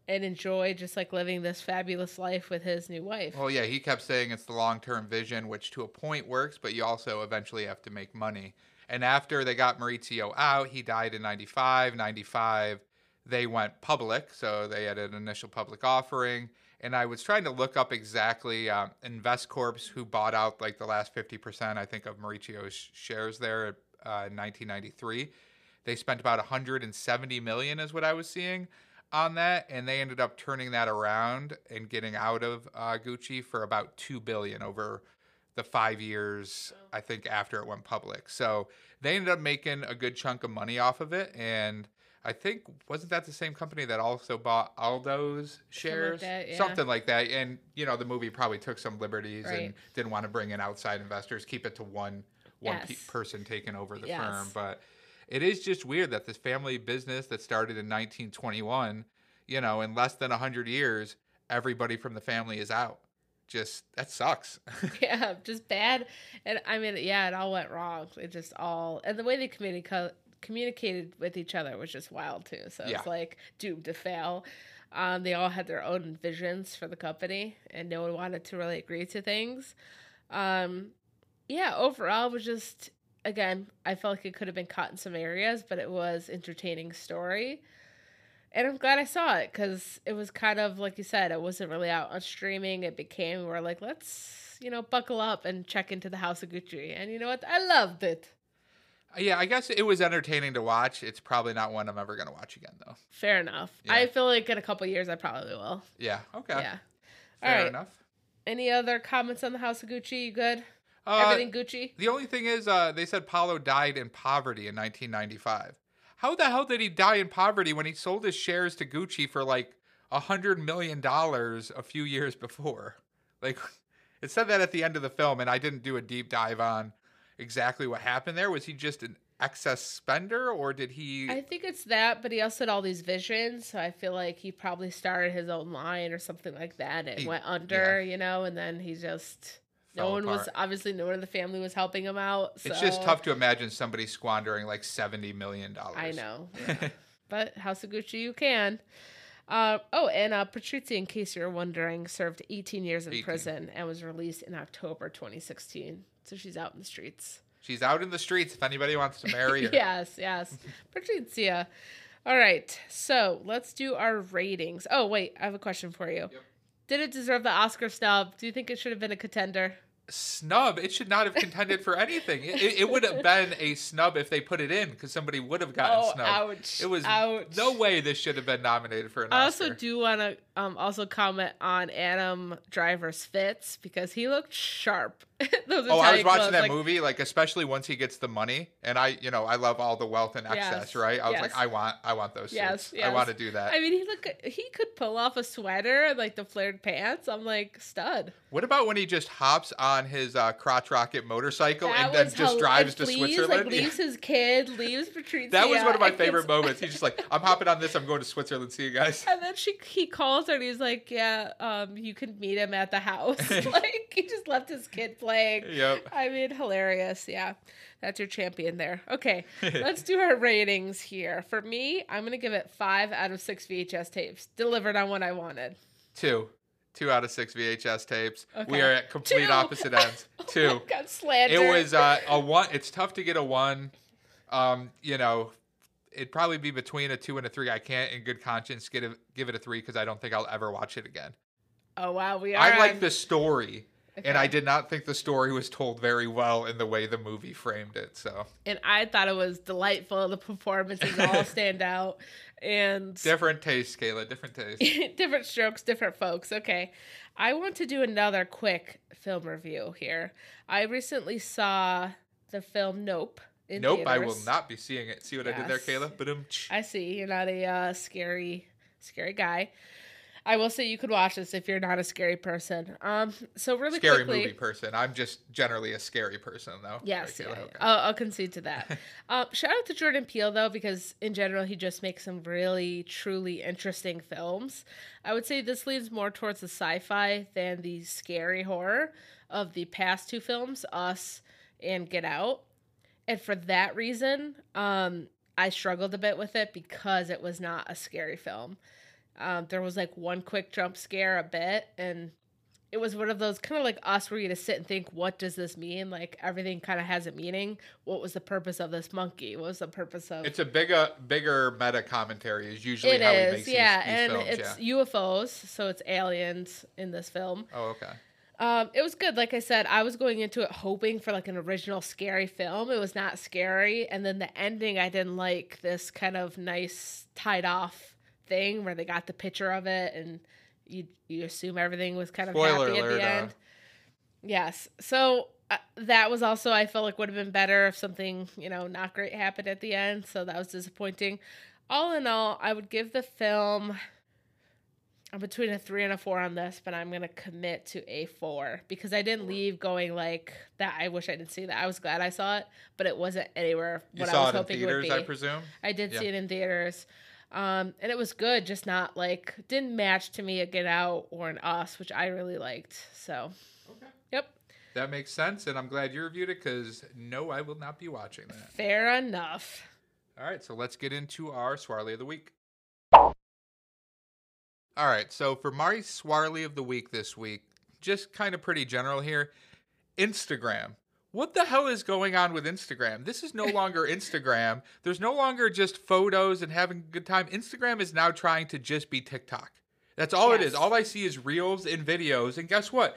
and enjoy just like living this fabulous life with his new wife. well, yeah, he kept saying it's the long term vision, which to a point works, but you also eventually have to make money. And after they got Maurizio out, he died in 95. 95, they went public. So they had an initial public offering. And I was trying to look up exactly um, InvestCorps, who bought out like the last 50%, I think, of Maurizio's shares there uh, in 1993. They spent about 170 million, is what I was seeing on that, and they ended up turning that around and getting out of uh, Gucci for about two billion over the five years I think after it went public. So they ended up making a good chunk of money off of it, and I think wasn't that the same company that also bought Aldo's shares, that, yeah. something like that. And you know the movie probably took some liberties and didn't want to bring in outside investors, keep it to one one pe- person taking over the Yes. firm, but. It is just weird that this family business that started in 1921, you know, in less than 100 years, everybody from the family is out. Just that sucks. [laughs] yeah, just bad. And I mean, yeah, it all went wrong. It just all and the way they communicate communicated with each other was just wild too. So Yeah. it's like doomed to fail. Um, they all had their own visions for the company, and no one wanted to really agree to things. Um, yeah, overall, it was just again, I felt like it could have been caught in some areas, but it was entertaining story. And I'm glad I saw it because it was kind of like you said, it wasn't really out on streaming. It became we're like, let's you know buckle up and check into the House of Gucci, and you know what? I loved it. Yeah, I guess it was entertaining to watch. It's probably not one I'm ever gonna watch again, though. Fair enough. Yeah. I feel like in a couple years I probably will. Yeah. Okay. Yeah. Fair Alright. enough. Any other comments on the House of Gucci? You good? Uh, Everything Gucci? The only thing is, uh, they said Paolo died in poverty in 1995. How the hell did he die in poverty when he sold his shares to Gucci for like a hundred million dollars a few years before? [laughs] Like, it said that at the end of the film, and I didn't do a deep dive on exactly what happened there. Was he just an excess spender, or did he? I think it's that, but he also had all these visions, so I feel like he probably started his own line or something like that. and He- went under, you know, and then he just no one was obviously no one in the family was helping him out. So It's just tough to imagine somebody squandering like seventy million dollars. I know. [laughs] yeah. but House of Gucci, you can. Uh, oh, and uh, Patrizia, in case you're wondering, served 18 years in 18. prison and was released in October 2016. So she's out in the streets. She's out in the streets if anybody wants to [laughs] marry her. yes, yes. [laughs] Patrizia. All right, so let's do our ratings. Oh, wait, I have a question for you. Yep. Did it deserve the Oscar snub? Do you think it should have been a contender? Snub. It should not have contended for anything. It, it, it would have been a snub if they put it in because somebody would have gotten oh, snubbed. ouch. It was ouch. no way this should have been nominated for an I Oscar. also do want to um, also comment on Adam Driver's fits because he looked sharp. [laughs] Those Oh, I was watching clothes, that like, movie, like especially once he gets the money, and I, you know, I love all the wealth and excess, Yes, right? I was yes. like, I want, I want those Yes, suits. I want to do that. I mean, he look he could pull off a sweater and like the flared pants. I'm like stud. what about when he just hops on his uh, crotch rocket motorcycle That and then just drives to leaves, Switzerland? Like Yeah. leaves his kid, leaves Patrizia. That was one of my [laughs] favorite moments. He's just like, I'm hopping on this. I'm going to Switzerland. See you guys. And then she he calls her and he's like, "Yeah, um, you can meet him at the house." [laughs] [laughs] like he just left his kid playing. Yep. I mean, hilarious. Yeah, that's your champion there. Okay, [laughs] let's do our ratings here. For me, I'm gonna give it five out of six VHS tapes. Delivered on what I wanted. Two. Two out of six VHS tapes. We are at complete Two. opposite ends. Two. Got slandered. It was uh, a one. It's tough to get a one. Um, you know, it'd probably be between a two and a three. I can't, in good conscience, get a, give it a three because I don't think I'll ever watch it again. Oh wow, we are. I like on- the story, and I did not think the story was told very well in the way the movie framed it. So and I thought it was delightful. The performances all [laughs] stand out, and different taste, Kayla. Different taste. [laughs] different strokes, different folks. Okay. I want to do another quick film review here. I recently saw the film Nope. Nope, I will not be seeing it. See what I did there, Yes. Kayla? Ba-dum. I see you're not a uh, scary, scary guy. I will say you could watch this if you're not a scary person. Um, so really Scary quickly, movie person. I'm just generally a scary person, though. Yes, Right, yeah. Okay. I'll, I'll concede to that. [laughs] um, shout out to Jordan Peele though, because in general he just makes some really truly interesting films. I would say this leans more towards the sci-fi than the scary horror of the past two films, Us and Get Out. And for that reason, um, I struggled a bit with it because it was not a scary film. Um, there was like one quick jump scare a bit, and it was one of those kind of like us where you to sit and think, what does this mean? Like everything kind of has a meaning. What was the purpose of this monkey? What was the purpose of It's a bigger, bigger meta commentary. Is usually it how he is, makes yeah, these, these and films. it's yeah. UFOs, so it's aliens in this film. Oh, okay. Um, it was good. Like I said, I was going into it hoping for like an original scary film. It was not scary, and then the ending I didn't like. This kind of nice tied off thing where they got the picture of it, and you you assume everything was kind of Spoiler happy at alert, the uh, end. Yes, so uh, that was also I felt like would have been better if something you know not great happened at the end. So that was disappointing. All in all, I would give the film. I'm between a three and a four on this, but I'm gonna commit to a four because I didn't leave going like that. I wish I didn't see that. I was glad I saw it, but it wasn't anywhere You what I saw was it in hoping it would theaters, be. I presume. I did Yeah. see it in theaters. Um, and it was good, just not like didn't match to me a Get Out or an Us, which I really liked. So, Okay. yep, That makes sense, and I'm glad you reviewed it because no, I will not be watching that. fair enough. All right, so let's get into our Swarley of the Week. All right, so for my Swarley of the Week this week, just kind of pretty general here Instagram. What the hell is going on with Instagram? This is no [laughs] longer Instagram. There's no longer just photos and having a good time. Instagram is now trying to just be TikTok. That's all it is. All I see is reels and videos. And guess what?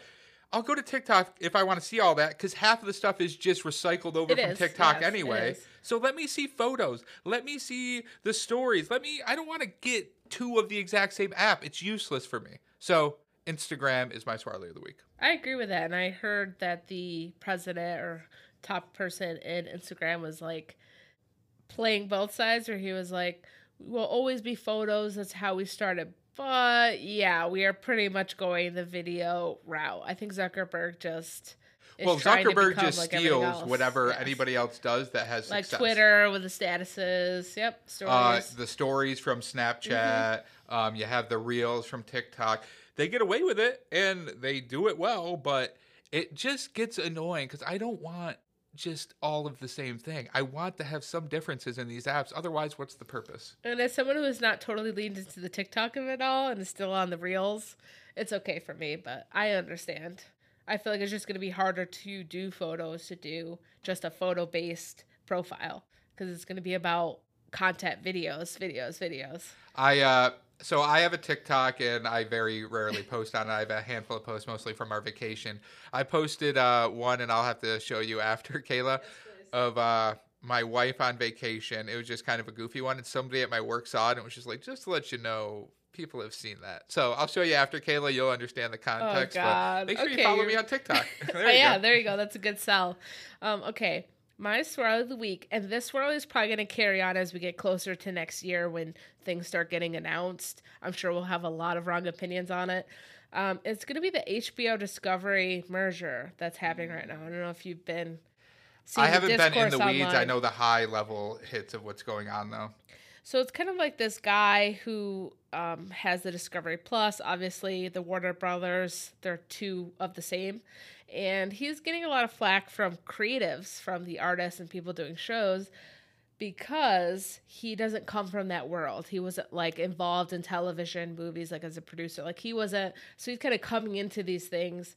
I'll go to TikTok if I want to see all that because half of the stuff is just recycled over It from is, TikTok yes, anyway. So let me see photos. Let me see the stories. Let me, I don't want to get two of the exact same app. It's useless for me. So Instagram is my Swarley of the week. I agree with that. And I heard that the president or top person in Instagram was like playing both sides, where he was like, We will always be photos. That's how we started. But yeah, we are pretty much going the video route. I think Zuckerberg just. Well, Zuckerberg just like steals whatever Yes. anybody else does that has Like success. Twitter with the statuses. Yep. Stories. uh, the stories from Mm-hmm. Snapchat. Um, you have the reels from TikTok. They get away with it and they do it well, but it just gets annoying because I don't want just all of the same thing. I want to have some differences in these apps. Otherwise, what's the purpose? And as someone who is not totally leaned into the TikTok of it all and is still on the reels, it's okay for me, but I understand. I feel like it's just going to be harder to do photos to do just a photo based profile because it's going to be about content videos, videos, videos. I uh so I have a TikTok and I very rarely post on it. I have a handful of posts mostly from our vacation. I posted uh one and I'll have to show you [laughs] after Kayla of uh my wife on vacation. It was just kind of a goofy one and somebody at my work saw it and was just like just to let you know people have seen that. So I'll show you after Kayla, you'll understand the context. but Oh, God. Make sure Okay, you follow you're- me on TikTok. [laughs] there Oh, yeah, go. there you go. That's a good sell. Um, okay, my swirl of the week, and this swirl is probably going to carry on as we get closer to next year when things start getting announced. I'm sure we'll have a lot of wrong opinions on it. Um, it's going to be the HBO Discovery merger that's happening right now. I don't know if you've been. seeing I the haven't been in the weeds. I know the high level hits of what's going on though. So it's kind of like this guy who um, has the Discovery Plus. Obviously, the Warner Brothers, they're two of the same. And he's getting a lot of flack from creatives, from the artists and people doing shows, because he doesn't come from that world. He wasn't like involved in television, movies, like as a producer. Like he wasn't, so he's kind of coming into these things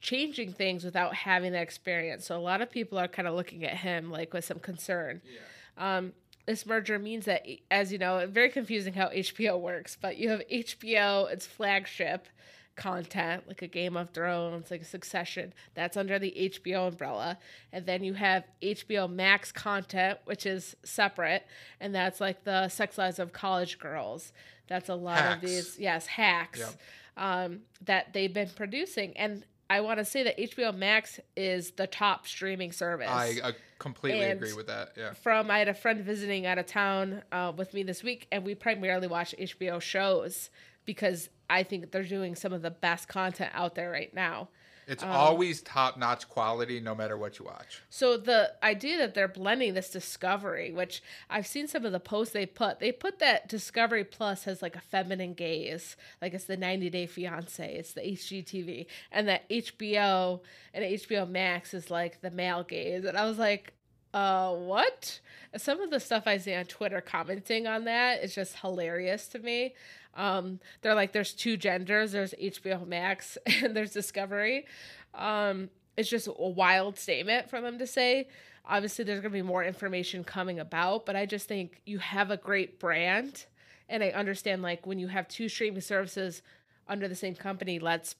changing things without having that experience. So a lot of people are kind of looking at him like with some concern. Yeah. Um, this merger means that, as you know, very confusing how HBO works, but you have HBO, its flagship content, like a Game of Thrones, like a Succession, that's under the HBO umbrella. And then you have HBO Max content, which is separate, and that's like the sex lives of college girls. That's a lot Hacks. of these, yes, hacks Yep. um, that they've been producing. And I want to say that HBO Max is the top streaming service I uh, completely And- agree with that. Yeah. from I had a friend visiting out of town uh, with me this week, and we primarily watch HBO shows because I think they're doing some of the best content out there right now. It's Um, always top notch quality no matter what you watch. So the idea that they're blending this Discovery, which I've seen some of the posts they put, they put that Discovery Plus has like a feminine gaze, like it's the 90 Day Fiance, it's the HGTV, and that HBO and HBO Max is like the male gaze, and I was like, uh, what? Some of the stuff I see on Twitter commenting on that is just hilarious to me. Um, they're like, there's two genders. There's HBO Max [laughs] and there's Discovery. Um, it's just a wild statement for them to say. Obviously, there's going to be more information coming about, but I just think you have a great brand. And I understand, like, when you have two streaming services under the same company, let's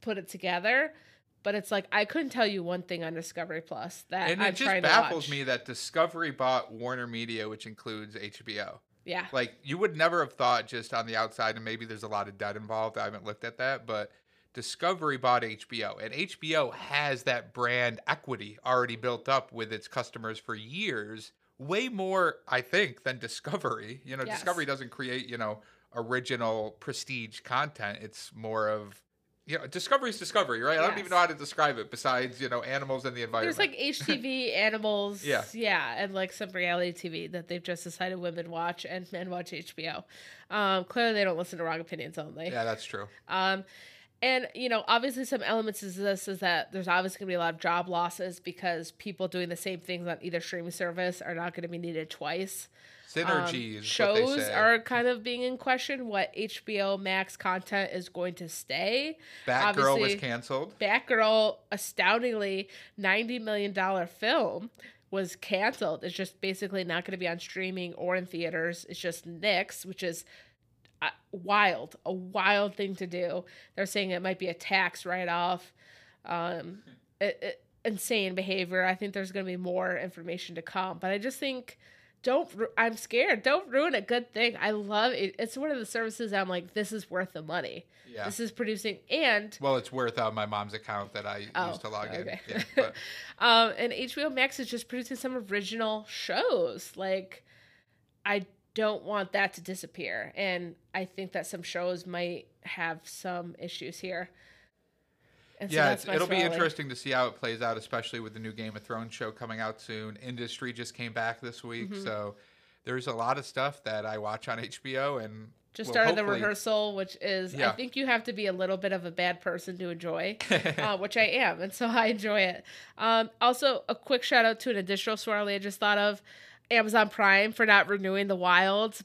put it together. But it's like, I couldn't tell you one thing on Discovery Plus that And I'm it just baffles me that Discovery bought Warner Media, which includes HBO. Yeah. Like you would never have thought just on the outside, and maybe there's a lot of debt involved. I haven't looked at that, but Discovery bought HBO, and HBO has that brand equity already built up with its customers for years. Way more, I think, than Discovery. You know, Yes. Discovery doesn't create, you know, original prestige content. It's more of, you know, Discovery's Discovery, right? I don't even know how to describe it besides, you know, animals and the environment. There's like HTV, [laughs] animals, Yeah. yeah, and like some reality TV that they've just decided women watch and men watch HBO. Um, clearly, they don't listen to Wrong Opinions only. yeah, that's true. Um, And you know, obviously, some elements of this is that there's obviously going to be a lot of job losses because people doing the same things on either streaming service are not going to be needed twice. Synergies. Um, is what shows are kind of being in question. What HBO Max content is going to stay? Batgirl was obviously- canceled. Batgirl, astoundingly, ninety million dollar film was canceled. It's just basically not going to be on streaming or in theaters. It's just Nix, which is uh, wild, a wild thing to do. They're saying it might be a tax write off. Um, [laughs] it, it, insane behavior. I think there's going to be more information to come, but I just think. Don't I'm scared. Don't ruin a good thing. I love it. It's one of the services I'm like, this is worth the money. Yeah. This is producing and Well, it's worth out my mom's account that I Oh, used to log okay. in. Yeah, [laughs] um, and HBO Max is just producing some original shows. Like, I don't want that to disappear, and I think that some shows might have some issues here. And so yeah, that's it'll be interesting to see how it plays out, especially with the new Game of Thrones show coming out soon. Industry just came back this week, Mhm. so there's a lot of stuff that I watch on HBO and Just will started the rehearsal, which is I think you have to be a little bit of a bad person to enjoy. [laughs] uh, which I am, and so [laughs] I enjoy it. Um, also, a quick shout out to an additional Swarley I just thought of Amazon Prime for not renewing the Wilds.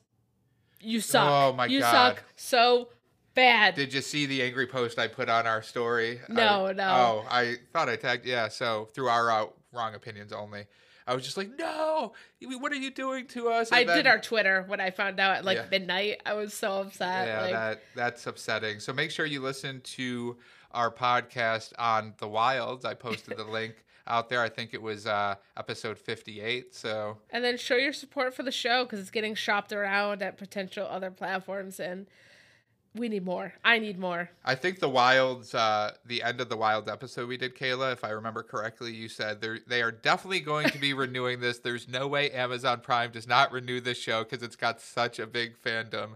You suck. Oh my you God. You suck so bad. Did you see the angry post I put on our story? No, I- no. Oh, I thought I tagged. Yeah, so through our uh, wrong opinions only, I was just like, no, what are you doing to us? I then- did our Twitter when I found out at like Yeah. midnight. I was so upset. Yeah, like, that that's upsetting. So make sure you listen to our podcast on the wilds. I posted the [laughs] link out there. I think it was uh, episode fifty-eight. So and then show your support for the show because it's getting shopped around at potential other platforms, and we need more. I need more. I think the wilds, uh, the end of the wild episode we did, Kayla, if I remember correctly, you said they they are definitely going to be [laughs] renewing this. There's no way Amazon Prime does not renew this show because it's got such a big fandom.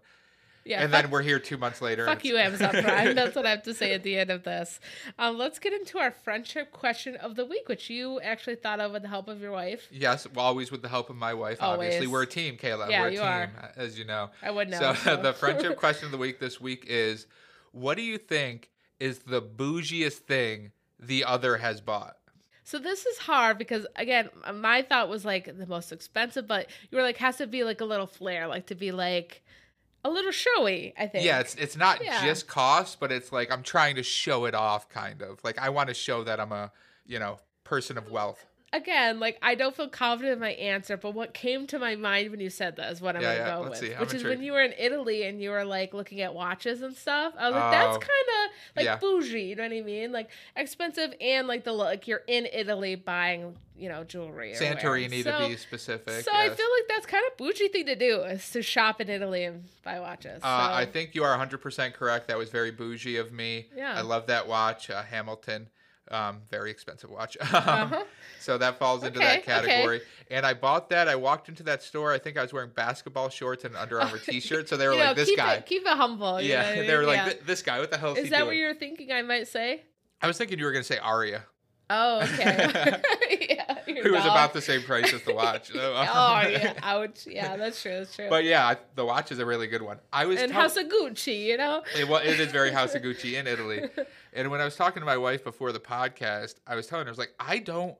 Yeah, and fuck, then we're here two months later. fuck you, Amazon [laughs] Prime. That's what I have to say at the end of this. Um, let's get into our friendship question of the week, which you actually thought of with the help of your wife. Yes, well, always with the help of my wife. Obviously, we're a team, Kayla. Yeah, we're a you team, are. as you know. I would know. So, [laughs] so. the friendship [laughs] question of the week this week is what do you think is the bougiest thing the other has bought? So this is hard because again, my thought was like the most expensive, but you were like has to be like a little flair, like to be like a little showy. I think. Yeah, it's it's not Yeah. just cost, but it's like I'm trying to show it off kind of. Like I want to show that I'm a, you know, person of wealth. Again, like I don't feel confident in my answer, but what came to my mind when you said that is what I'm Yeah, gonna yeah, go let's with, see. I'm which is when you were in Italy and you were like looking at watches and stuff. I was like, that's Oh. kind of like Yeah. bougie. You know what I mean? Like expensive and like the like you're in Italy buying you know jewelry. Santorini wearing. to So- be specific. So I feel like that's kind of bougie thing to do is to shop in Italy and buy watches. Uh. I think you are 100% correct. That was very bougie of me. Yeah. I love that watch, uh, Hamilton. Um, very expensive watch. [laughs] Uh-huh. So that falls into Okay, that category. And I bought that. I walked into that store. I think I was wearing basketball shorts and an Under Armour [laughs] t-shirt. So they were like, know, "This keep guy." It, keep it humble. you know yeah, they were mean? like, Yeah. "This guy, what the hell is, Is that doing?" what you were thinking? I might say. I was thinking you were gonna say Aria, Oh, okay. [laughs] yeah, [laughs] who was doll. about the same price as the watch. [laughs] oh yeah, [laughs] ouch. Yeah, that's true. That's true. But yeah, the watch is a really good one. I was and tell- House of Gucci, you know. It, wa- it is very House of Gucci in Italy. And when I was talking to my wife before the podcast, I was telling her, I was like, I don't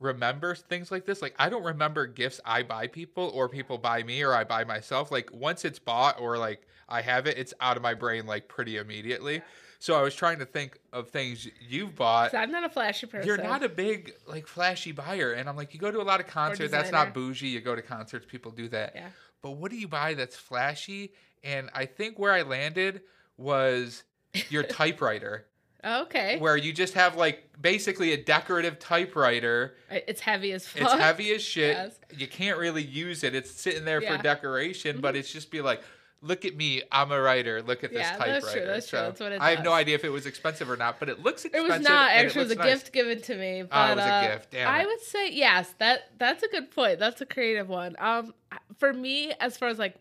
remember things like this. Like, I don't remember gifts I buy people or people buy me or I buy myself. Like, once it's bought or like I have it, it's out of my brain like pretty immediately. So I was trying to think of things you've bought. I'm not a flashy person. You're not a big like flashy buyer, and I'm like, you go to a lot of concerts. That's not bougie. You go to concerts, people do that. Yeah. But what do you buy that's flashy? And I think where I landed was your [laughs] typewriter, Okay. where you just have like basically a decorative typewriter. It's heavy as fuck. It's heavy as [laughs] shit. Yes. You can't really use it. It's sitting there Yeah. Mm-hmm. for decoration, but it's just be like, look at me, I'm a writer. Look at this Yeah, typewriter. that's true, that's true, So that's what it I have no idea if it was expensive or not, but it looks expensive. It was not actually. It was a nice. gift given to me. But, Oh, it was a uh, gift. Damn I it. would say yes. That that's a good point. That's a creative one. Um, for me, as far as like,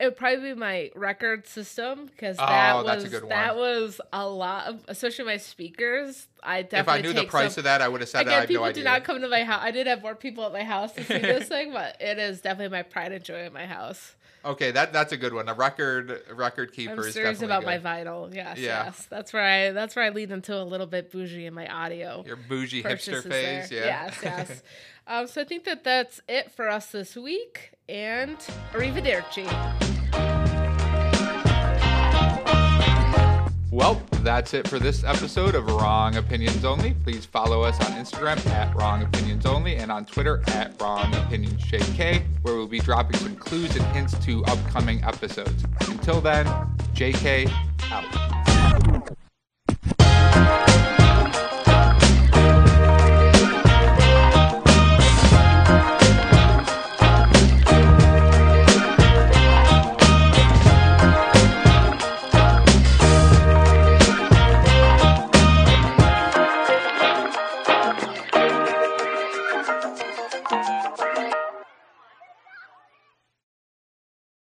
it would probably be my record system because that Oh, was a good that was a lot of, especially my speakers. I definitely If I knew the price some, of that, I would have said I Again, have people no do idea. not come to my house. I did have more people at my house to see this thing, but it is definitely my pride and joy in my house. Okay, that that's a good one. A record record keeper I'm is serious about my good. vinyl. Yes, Yeah. yes. That's where I that's where I lead them to a little bit bougie in my audio. Your bougie hipster phase, there. yeah. Yes, [laughs] yes. um, so I think that that's it for us this week, and arrivederci. Well, that's it for this episode of Wrong Opinions Only. Please follow us on Instagram at Wrong Opinions Only and on Twitter at Wrong Opinions JK, where we'll be dropping some clues and hints to upcoming episodes. Until then, JK out.